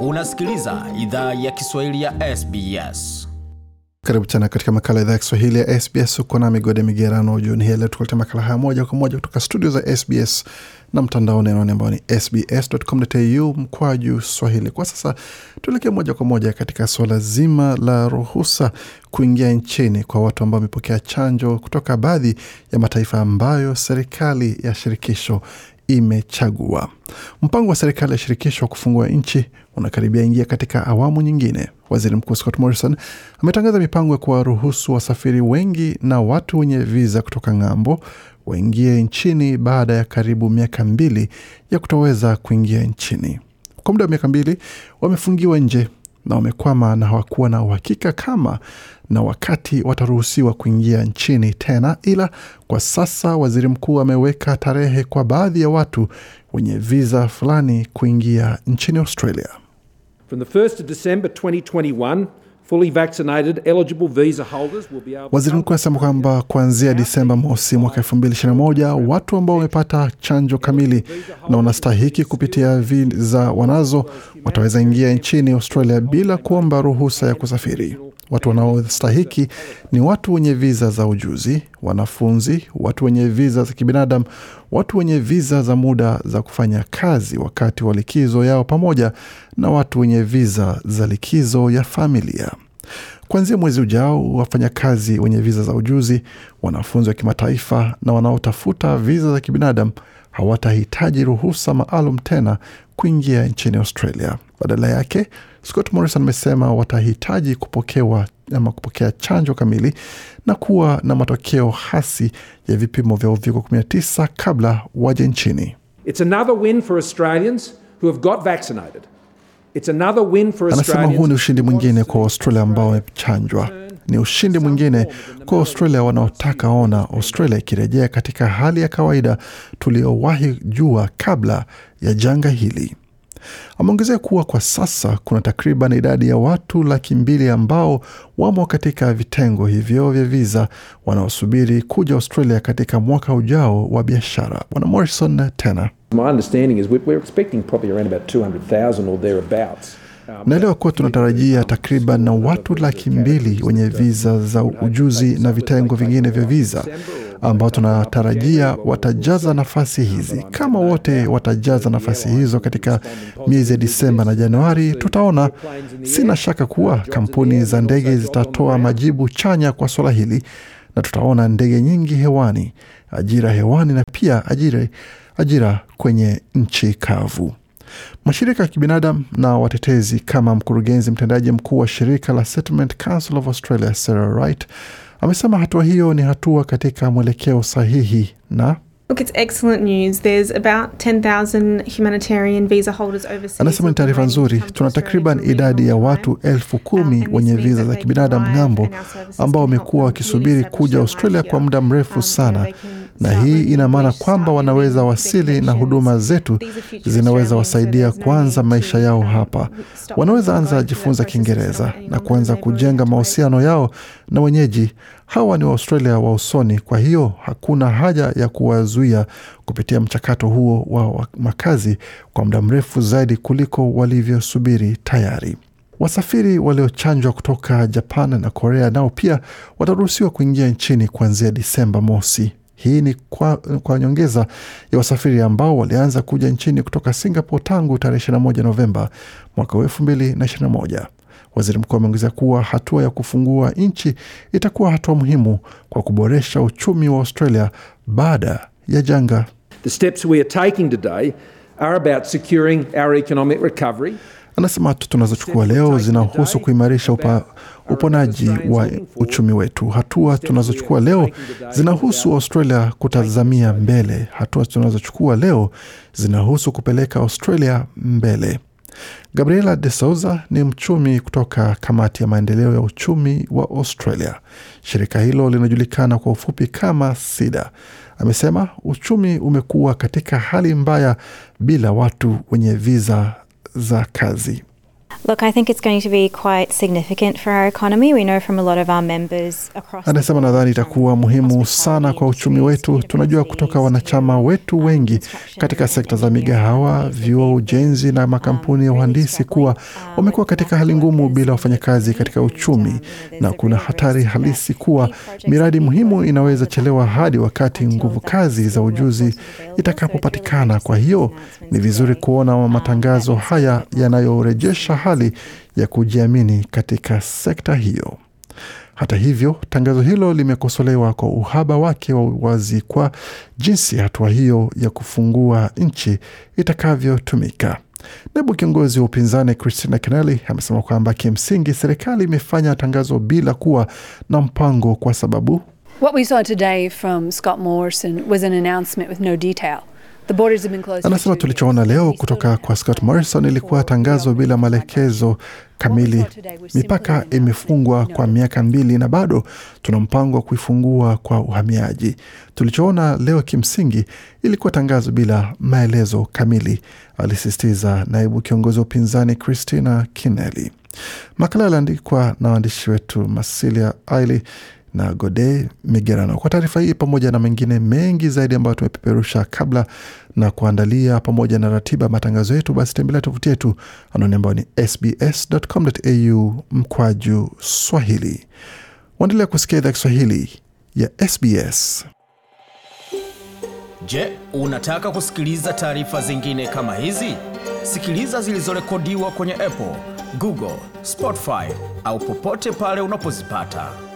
Unasikiliza idhaa ya Kiswahili ya SBS. Karibu tena katika makala idhaa ya Kiswahili ya SBS. Uko na migode migerano jioni hii leo, tukuletea makala haya moja kwa moja kutoka studio za SBS na mtandao nenoni ambao ni sbs.com.au mkwaju swahili. Kwa sasa tuelekee moja kwa moja katika suala zima la ruhusa kuingia nchini kwa watu ambao wamepokea chanjo kutoka baadhi ya mataifa ambayo serikali ya shirikisho imechagua. Mpango wa serikali ya shirikisho wa kufungua nchi unakaribia ingia katika awamu nyingine. Waziri Mkuu Scott Morrison ametangaza mipango ya kuwaruhusu wasafiri wengi na watu wenye viza kutoka ng'ambo waingie nchini baada ya karibu miaka mbili ya kutoweza kuingia nchini. Kwa muda wa miaka mbili wamefungiwa nje na wamekwama na hawakuwa na uhakika kama na wakati wataruhusiwa kuingia nchini tena, ila kwa sasa waziri mkuu ameweka tarehe kwa baadhi ya watu wenye viza fulani kuingia nchini Australia. From the 1st of December 2021, Waziri mkuu anasema kwamba kuanzia Disemba mosi mwaka elfu mbili ishirini na moja watu ambao wamepata chanjo kamili na wanastahiki kupitia viza wanazo wataweza ingia nchini Australia bila kuomba ruhusa ya kusafiri. Watu wanaostahiki ni watu wenye viza za ujuzi, wanafunzi, watu wenye viza za kibinadamu, watu wenye viza za muda za kufanya kazi wakati wa likizo yao, pamoja na watu wenye viza za likizo ya familia. Kuanzia mwezi ujao, wafanyakazi wenye viza za ujuzi, wanafunzi wa kimataifa na wanaotafuta viza za kibinadamu hawatahitaji ruhusa maalum tena kuingia nchini Australia. Badala yake, Scott Morrison amesema watahitaji kupokewa ama kupokea chanjo kamili na kuwa na matokeo hasi ya vipimo vya uviko 19 kabla waje nchini. It's another win for Australians who have got vaccinated. It's another win for Anasema huu ni ushindi mwingine kwa Australia ambao wamechanjwa. Ni ushindi mwingine kwa Australia wanaotaka ona Australia ikirejea katika hali ya kawaida tuliowahi jua kabla ya janga hili. Ameongezea kuwa kwa sasa kuna takriban idadi ya watu laki mbili ambao wamo katika vitengo hivyo vya viza wanaosubiri kuja Australia katika mwaka ujao wa biashara. Bwana Morrison tena My understanding is we're expecting probably around about 200,000 or thereabouts. Naelewa kuwa tunatarajia takriban na watu laki mbili wenye viza za ujuzi na vitengo vingine vya viza ambao tunatarajia watajaza nafasi hizi. Kama wote watajaza nafasi hizo katika miezi ya Disemba na Januari, tutaona. Sina shaka kuwa kampuni za ndege zitatoa majibu chanya kwa suala hili, na tutaona ndege nyingi hewani, ajira hewani na pia ajira, ajira kwenye nchi kavu. Mashirika ya kibinadamu na watetezi kama mkurugenzi mtendaji mkuu wa shirika la Settlement Council of Australia Sarah Wright amesema hatua hiyo ni hatua katika mwelekeo sahihi na Look, it's excellent news. There's about 10,000 humanitarian visa holders overseas. anasema ni taarifa nzuri. Tuna takriban idadi ya watu elfu kumi wenye viza za kibinadamu ng'ambo ambao wamekuwa wakisubiri kuja Australia kwa muda mrefu sana, na hii ina maana kwamba wanaweza wasili na huduma zetu zinaweza wasaidia kuanza maisha yao hapa. Wanaweza anza jifunza Kiingereza na kuanza kujenga mahusiano yao na wenyeji. Hawa ni Waaustralia wa usoni, kwa hiyo hakuna haja ya kuwazuia kupitia mchakato huo wa makazi kwa muda mrefu zaidi kuliko walivyosubiri tayari. Wasafiri waliochanjwa kutoka Japan na Korea nao pia wataruhusiwa kuingia nchini kuanzia Disemba mosi. Hii ni kwa, kwa nyongeza ya wasafiri ambao walianza kuja nchini kutoka Singapore tangu tarehe 21 Novemba mwaka wa 2021. Waziri mkuu ameongezea kuwa hatua ya kufungua nchi itakuwa hatua muhimu kwa kuboresha uchumi wa Australia baada ya janga. The steps we are taking today are about securing our economic recovery. Anasema hatua tunazochukua leo zinahusu kuimarisha upa, uponaji wa uchumi wetu. Hatua tunazochukua leo zinahusu Australia kutazamia mbele. Hatua tunazochukua leo zinahusu kupeleka Australia mbele. Gabriela de Souza ni mchumi kutoka kamati ya maendeleo ya uchumi wa Australia. Shirika hilo linajulikana kwa ufupi kama SIDA. Amesema uchumi umekuwa katika hali mbaya bila watu wenye viza za kazi. Look, I think it's going to be quite significant for our economy. We know from a lot of our members across Anasema nadhani itakuwa muhimu sana kwa uchumi wetu. Tunajua kutoka wanachama wetu wengi katika sekta za migahawa, vyuo, ujenzi na makampuni ya uhandisi kuwa wamekuwa katika hali ngumu bila wafanyakazi katika uchumi, na kuna hatari halisi kuwa miradi muhimu inaweza chelewa hadi wakati nguvu kazi za ujuzi itakapopatikana. Kwa hiyo ni vizuri kuona matangazo haya yanayorejesha hali ya kujiamini katika sekta hiyo. Hata hivyo, tangazo hilo limekosolewa kwa uhaba wake wa uwazi kwa jinsi hatua hiyo ya kufungua nchi itakavyotumika. Naibu kiongozi wa upinzani Christina Keneli amesema kwamba kimsingi serikali imefanya tangazo bila kuwa na mpango kwa sababu What we saw today from Scott Morrison was an announcement with no detail. Anasema tulichoona leo kutoka kwa Scott Morrison ilikuwa tangazo bila maelekezo kamili. Mipaka imefungwa kwa miaka mbili na bado tuna mpango wa kuifungua kwa uhamiaji. Tulichoona leo kimsingi ilikuwa tangazo bila maelezo kamili, alisisitiza naibu kiongozi wa upinzani Christina Kineli. Makala yaliandikwa na waandishi wetu Masilia Aili na Gode Migerano. Kwa taarifa hii pamoja na mengine mengi zaidi ambayo tumepeperusha kabla na kuandalia pamoja na ratiba matangazo yetu, basi tembelea tovuti yetu anwani ambayo ni sbs.com.au mkwaju Swahili. Waendelea kusikia idhaa Kiswahili ya SBS. Je, unataka kusikiliza taarifa zingine kama hizi? Sikiliza zilizorekodiwa kwenye Apple, Google, Spotify au popote pale unapozipata.